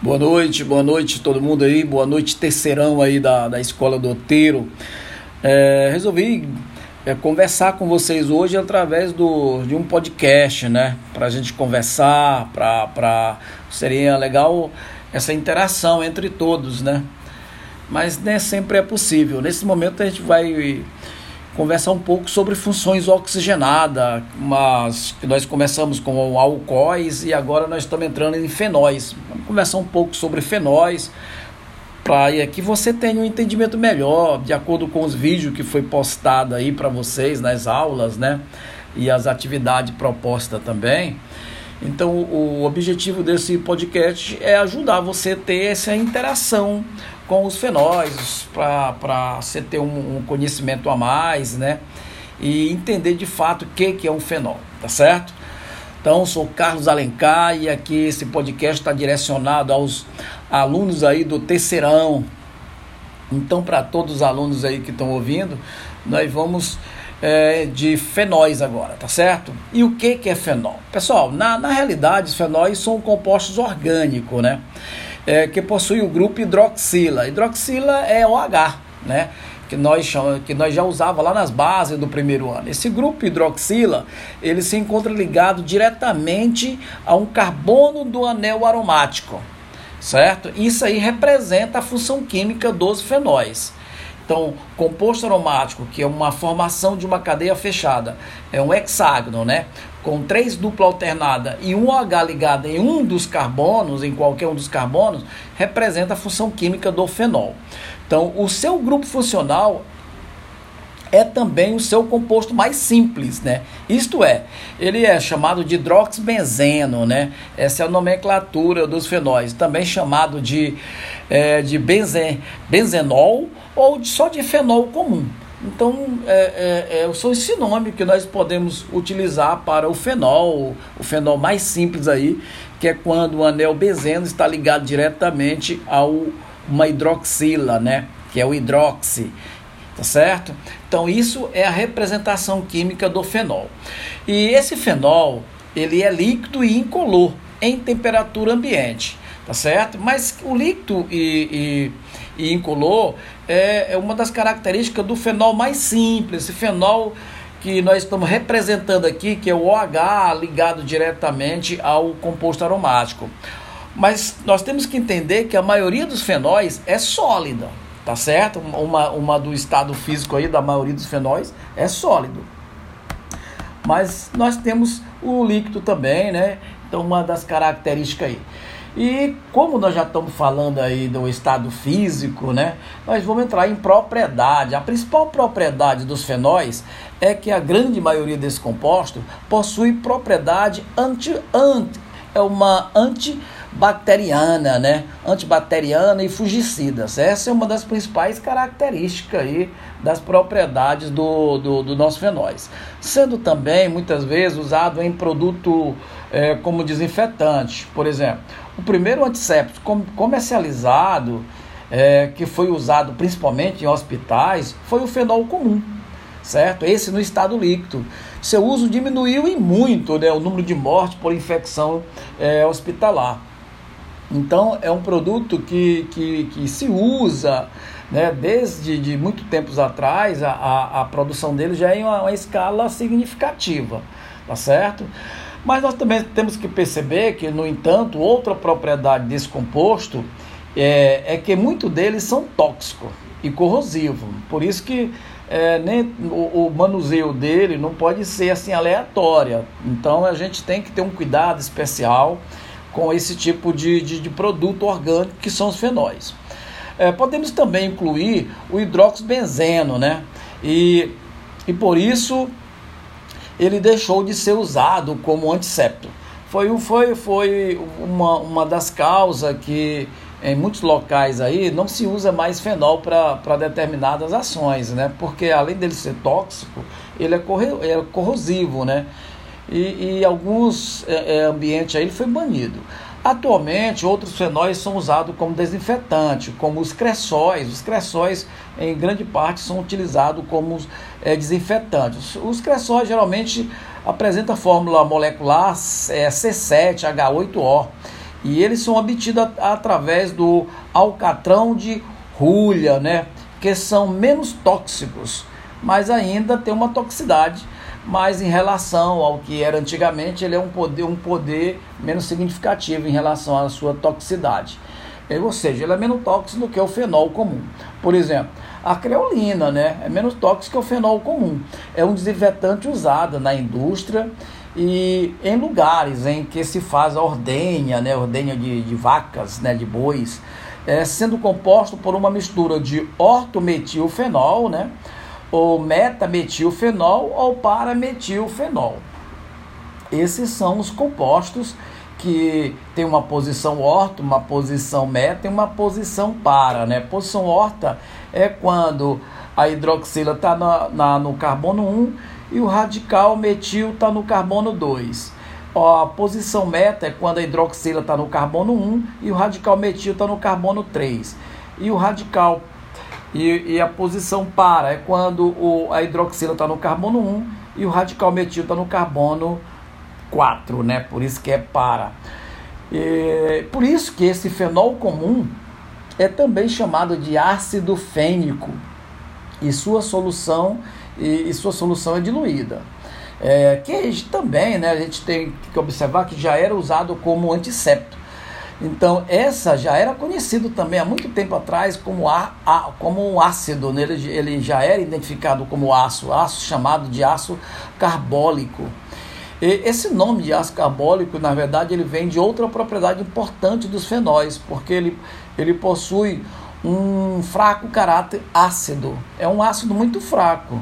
Boa noite, boa noite todo mundo aí, boa noite terceirão aí da, da Escola do Oteiro. É, resolvi é, conversar com vocês hoje através do, de um podcast, né? Para a gente conversar, para seria legal essa interação entre todos, né? Mas nem sempre é possível. Nesse momento a gente vai conversar um pouco sobre funções oxigenadas, mas nós começamos com alcoóis e agora nós estamos entrando em fenóis. Vamos conversar um pouco sobre fenóis para que você tenha um entendimento melhor, de acordo com os vídeos que foi postado aí para vocês nas aulas, né? E as atividades propostas também. Então, o objetivo desse podcast é ajudar você a ter essa interação com os fenóis, para você ter um, um, conhecimento a mais, né? E entender de fato o que, que é um fenol, tá certo? Então, sou Carlos Alencar e aqui esse podcast está direcionado aos alunos aí do terceirão. Então, para todos os alunos aí que estão ouvindo, nós vamos é, de fenóis agora, tá certo? E o que, que é fenol? Pessoal, na, na realidade, os fenóis são compostos orgânicos, né? é, que possui o grupo hidroxila. Hidroxila é OH, né? que nós, chamamos, que nós já usava lá nas bases do primeiro ano. Esse grupo hidroxila, ele se encontra ligado diretamente a um carbono do anel aromático, certo? Isso aí representa a função química dos fenóis. Então, composto aromático, que é uma formação de uma cadeia fechada, é um hexágono, né? Com três dupla alternada e um OH ligado em um dos carbonos, em qualquer um dos carbonos, representa a função química do fenol. Então, o seu grupo funcional é também o seu composto mais simples, né? Isto é, ele é chamado de hidroxibenzeno, né? Essa é a nomenclatura dos fenóis, também chamado de, é, de benzen, benzenol ou de, só de fenol comum. Então, é, é, é, são esse nome que nós podemos utilizar para o fenol, o fenol mais simples aí, que é quando o anel benzeno está ligado diretamente a uma hidroxila, né? Que é o hidroxi tá certo? Então isso é a representação química do fenol. E esse fenol, ele é líquido e incolor em temperatura ambiente, tá certo? Mas o líquido e, e, e incolor é, é uma das características do fenol mais simples, esse fenol que nós estamos representando aqui, que é o OH ligado diretamente ao composto aromático. Mas nós temos que entender que a maioria dos fenóis é sólida, tá certo? Uma, uma do estado físico aí da maioria dos fenóis é sólido. Mas nós temos o líquido também, né? Então uma das características aí. E como nós já estamos falando aí do estado físico, né? Nós vamos entrar em propriedade. A principal propriedade dos fenóis é que a grande maioria desses compostos possui propriedade anti, anti é uma anti bacteriana, né? Antibacteriana e fungicidas. Essa é uma das principais características aí das propriedades do, do, do nosso fenóis. Sendo também, muitas vezes, usado em produto é, como desinfetante. Por exemplo, o primeiro antisséptico comercializado, é, que foi usado principalmente em hospitais, foi o fenol comum certo? Esse no estado líquido. Seu uso diminuiu em muito né, o número de mortes por infecção é, hospitalar. Então é um produto que, que, que se usa né, desde de muito tempos atrás, a, a, a produção dele já é em uma, uma, escala significativa, tá certo? Mas nós também temos que perceber que, no entanto, outra propriedade desse composto é, é que muitos deles são tóxicos e corrosivos. Por isso que é, nem o, o, manuseio dele não pode ser assim aleatória. Então a gente tem que ter um cuidado especial com esse tipo de, de, de produto orgânico que são os fenóis. É, podemos também incluir o hidroxibenzeno, né? E, e por isso ele deixou de ser usado como antisséptico. Foi, foi, foi uma, uma das causas que em muitos locais aí não se usa mais fenol para determinadas ações, né? Porque além dele ser tóxico, ele é, corre, é corrosivo, né? E, e alguns é, é, ambientes aí ele foi banido. Atualmente, outros fenóis são usados como desinfetante, como os cressóis. Os cressóis, em grande parte, são utilizados como é, desinfetantes. Os cressóis geralmente apresentam a fórmula molecular é, C7H8O E eles são obtidos através do alcatrão de rulha, né? Que são menos tóxicos, mas ainda tem uma toxicidade, mas em relação ao que era antigamente, ele é um poder, um poder menos significativo em relação à sua toxicidade. Ou seja, ele é menos tóxico do que o fenol comum. Por exemplo, a creolina né, é menos tóxica que o fenol comum. É um desinfetante usado na indústria e em lugares em que se faz a ordenha, né, ordenha de, de vacas, né, de bois, é, sendo composto por uma mistura de ortometilfenol, né, ou metametilfenol ou parametilfenol. Esses são os compostos que tem uma posição orto, uma posição meta e uma posição para. Né? Posição orta é quando a hidroxila está na, na, no carbono 1 e o radical metil está no carbono 2. A posição meta é quando a hidroxila está no carbono 1 e o radical metil está no carbono 3. E o radical e, e a posição para é quando o, a hidroxila está no carbono 1 e o radical metil está no carbono 4, né? Por isso que é para. E, por isso que esse fenol comum é também chamado de ácido fênico e sua solução e, e sua solução é diluída. É, que também né, a gente tem que observar que já era usado como antisséptico. Então, essa já era conhecido também há muito tempo atrás como, a, a, como um ácido, né? ele, ele já era identificado como aço, aço chamado de aço carbólico. E esse nome de ácido carbólico, na verdade, ele vem de outra propriedade importante dos fenóis, porque ele, ele possui um fraco caráter ácido. É um ácido muito fraco.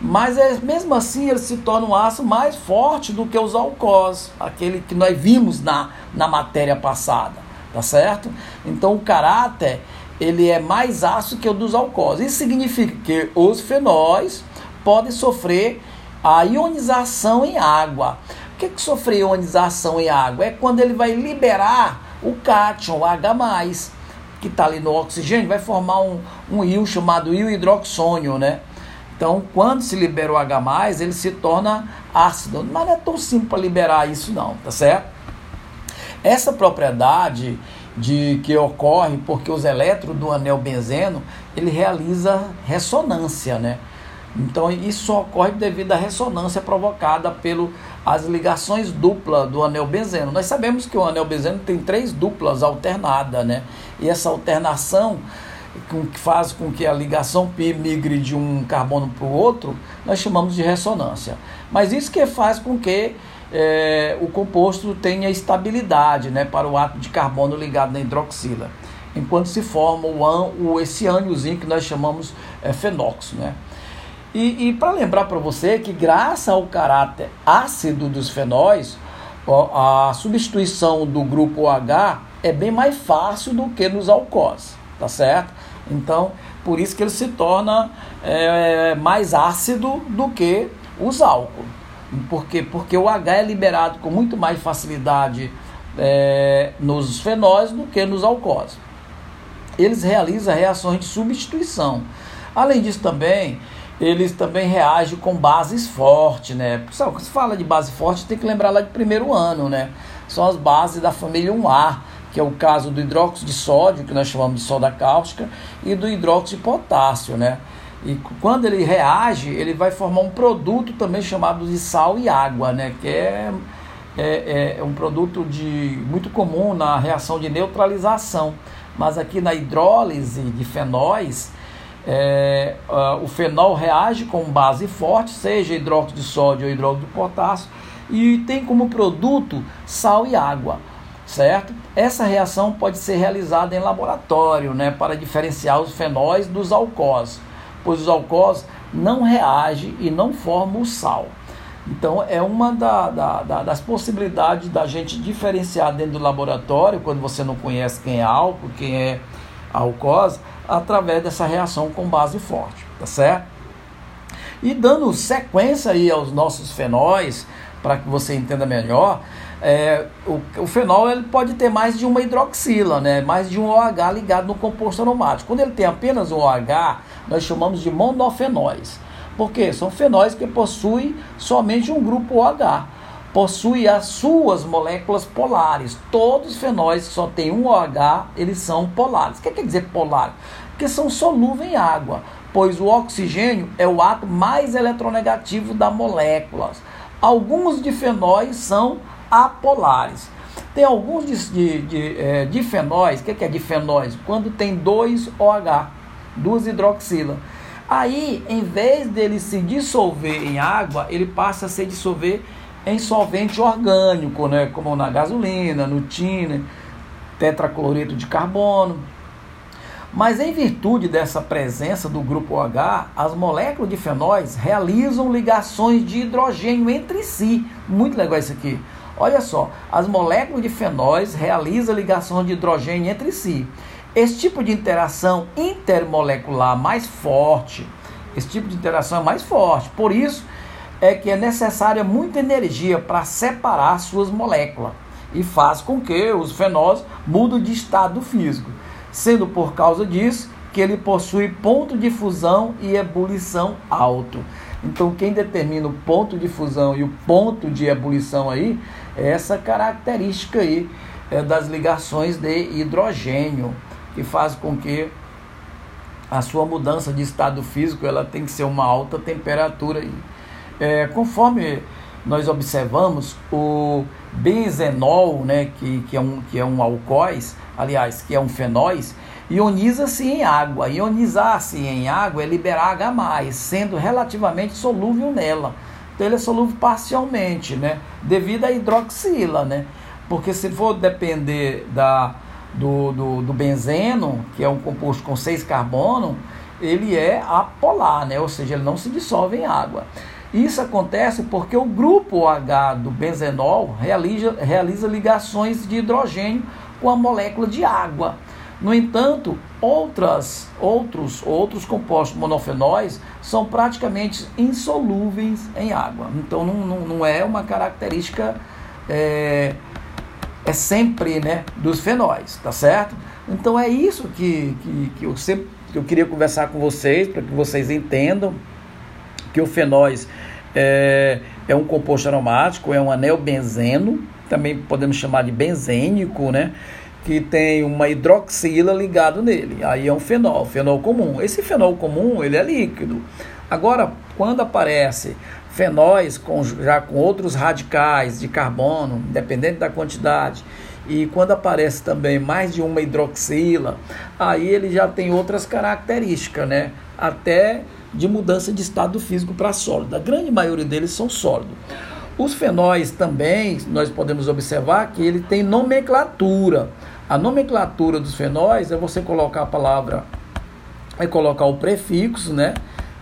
Mas é, mesmo assim ele se torna um ácido mais forte do que os alcoóis, aquele que nós vimos na, na matéria passada, tá certo? Então o caráter ele é mais ácido que o dos alcoóis. Isso significa que os fenóis podem sofrer a ionização em água. O que é que sofrer ionização em água? É quando ele vai liberar o cátion, o H+, que está ali no oxigênio, vai formar um, um íon chamado íon hidroxônio, né? Então, quando se libera o H+, ele se torna ácido. Mas não é tão simples para liberar isso não, tá certo? Essa propriedade de que ocorre porque os elétrons do anel benzeno, ele realiza ressonância, né? Então, isso ocorre devido à ressonância provocada pelas as ligações duplas do anel benzeno. Nós sabemos que o anel benzeno tem três duplas alternadas, né? E essa alternação que faz com que a ligação pi migre de um carbono para o outro, nós chamamos de ressonância. Mas isso que faz com que é, o composto tenha estabilidade né, para o átomo de carbono ligado na hidroxila, enquanto se forma o, an, o esse âniozinho que nós chamamos é, fenóxido. Né? E, e para lembrar para você que, graças ao caráter ácido dos fenóis, a substituição do grupo H é bem mais fácil do que nos alcoóis, tá certo? Então, por isso que ele se torna é, mais ácido do que os álcool. Por quê? Porque o H é liberado com muito mais facilidade é, nos fenóis do que nos alcoóis. Eles realizam reações de substituição. Além disso também, eles também reagem com bases fortes, né? Pessoal, quando se fala de base forte, tem que lembrar lá de primeiro ano, né? São as bases da família 1A, que é o caso do hidróxido de sódio, que nós chamamos de soda cáustica, e do hidróxido de potássio, né? E quando ele reage, ele vai formar um produto também chamado de sal e água, né? Que é, é, é um produto de, muito comum na reação de neutralização. Mas aqui na hidrólise de fenóis, é, uh, o fenol reage com base forte, seja hidróxido de sódio ou hidróxido de potássio, e tem como produto sal e água certo? Essa reação pode ser realizada em laboratório, né, para diferenciar os fenóis dos alcoóis, pois os alcoóis não reagem e não formam o sal. Então é uma da, da, da, das possibilidades da gente diferenciar dentro do laboratório, quando você não conhece quem é álcool, quem é alcoose, através dessa reação com base forte, tá certo? E dando sequência aí aos nossos fenóis, para que você entenda melhor, é, o, o, fenol ele pode ter mais de uma hidroxila, né? mais de um OH ligado no composto aromático. Quando ele tem apenas um OH, nós chamamos de monofenóis. Por quê? São fenóis que possuem somente um grupo OH. possui as suas moléculas polares. Todos os fenóis que só tem um OH, eles são polares. O que quer dizer polar? Porque são solúveis em água, pois o oxigênio é o átomo mais eletronegativo da molécula. Alguns difenóis são apolares. Tem alguns de, de, é, difenóis, o que é difenóis? Quando tem dois OH, duas hidroxila. Aí, em vez dele se dissolver em água, ele passa a se dissolver em solvente orgânico, né? como na gasolina, no tiner, tetracloreto de carbono. Mas em virtude dessa presença do grupo OH, as moléculas de fenóis realizam ligações de hidrogênio entre si. Muito legal isso aqui. Olha só, as moléculas de fenóis realizam ligações de hidrogênio entre si. Esse tipo de interação intermolecular mais forte, esse tipo de interação é mais forte. Por isso é que é necessária muita energia para separar suas moléculas e faz com que os fenóis mudem de estado físico, sendo por causa disso que ele possui ponto de fusão e ebulição alto. Então, quem determina o ponto de fusão e o ponto de ebulição aí essa característica aí é, das ligações de hidrogênio que faz com que a sua mudança de estado físico ela tem que ser uma alta temperatura. É, conforme nós observamos, o benzenol, né, que, que, é um, que é um alcoóis, aliás, que é um fenóis, ioniza-se em água. Ionizar-se em água é liberar H+, sendo relativamente solúvel nela. Então ele é solúvel parcialmente, né, devido à hidroxila, né? Porque se for depender da do, do, do benzeno, que é um composto com 6 carbono, ele é apolar, né? ou seja, ele não se dissolve em água. Isso acontece porque o grupo H do benzenol realiza, realiza ligações de hidrogênio com a molécula de água. No entanto, outras, outros, outros compostos monofenóis são praticamente insolúveis em água. Então, não, não, não é uma característica é, é sempre né, dos fenóis, tá certo? Então é isso que, que, que eu sempre que eu queria conversar com vocês, para que vocês entendam que o fenóis é, é um composto aromático, é um anel benzeno, também podemos chamar de benzênico, né? Que tem uma hidroxila ligado nele. Aí é um fenol, fenol comum. Esse fenol comum, ele é líquido. Agora, quando aparece fenóis com, já com outros radicais de carbono, dependendo da quantidade, e quando aparece também mais de uma hidroxila, aí ele já tem outras características, né? Até de mudança de estado físico para sólido. A grande maioria deles são sólidos. Os fenóis também, nós podemos observar que ele tem nomenclatura. A nomenclatura dos fenóis é você colocar a palavra, é colocar o prefixo, né?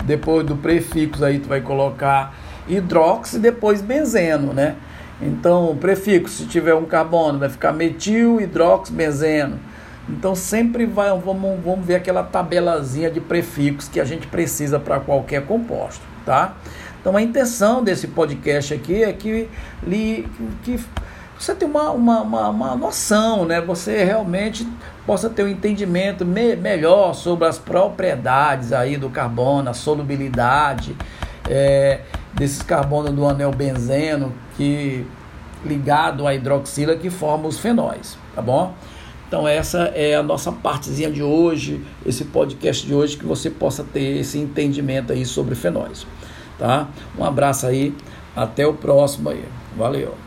Depois do prefixo aí tu vai colocar hidróxido e depois benzeno, né? Então, o prefixo, se tiver um carbono, vai ficar metil, hidróxido, benzeno. Então, sempre vai, vamos, vamos ver aquela tabelazinha de prefixos que a gente precisa para qualquer composto, tá? Então, a intenção desse podcast aqui é que, que, você tenha uma, uma, uma, uma, noção, né? Você realmente possa ter um entendimento me, melhor sobre as propriedades aí do carbono, a solubilidade, é, desses carbonos do anel benzeno que ligado à hidroxila que forma os fenóis, tá bom? Então essa é a nossa partezinha de hoje, esse podcast de hoje que você possa ter esse entendimento aí sobre fenóis, tá? Um abraço aí, até o próximo aí. Valeu.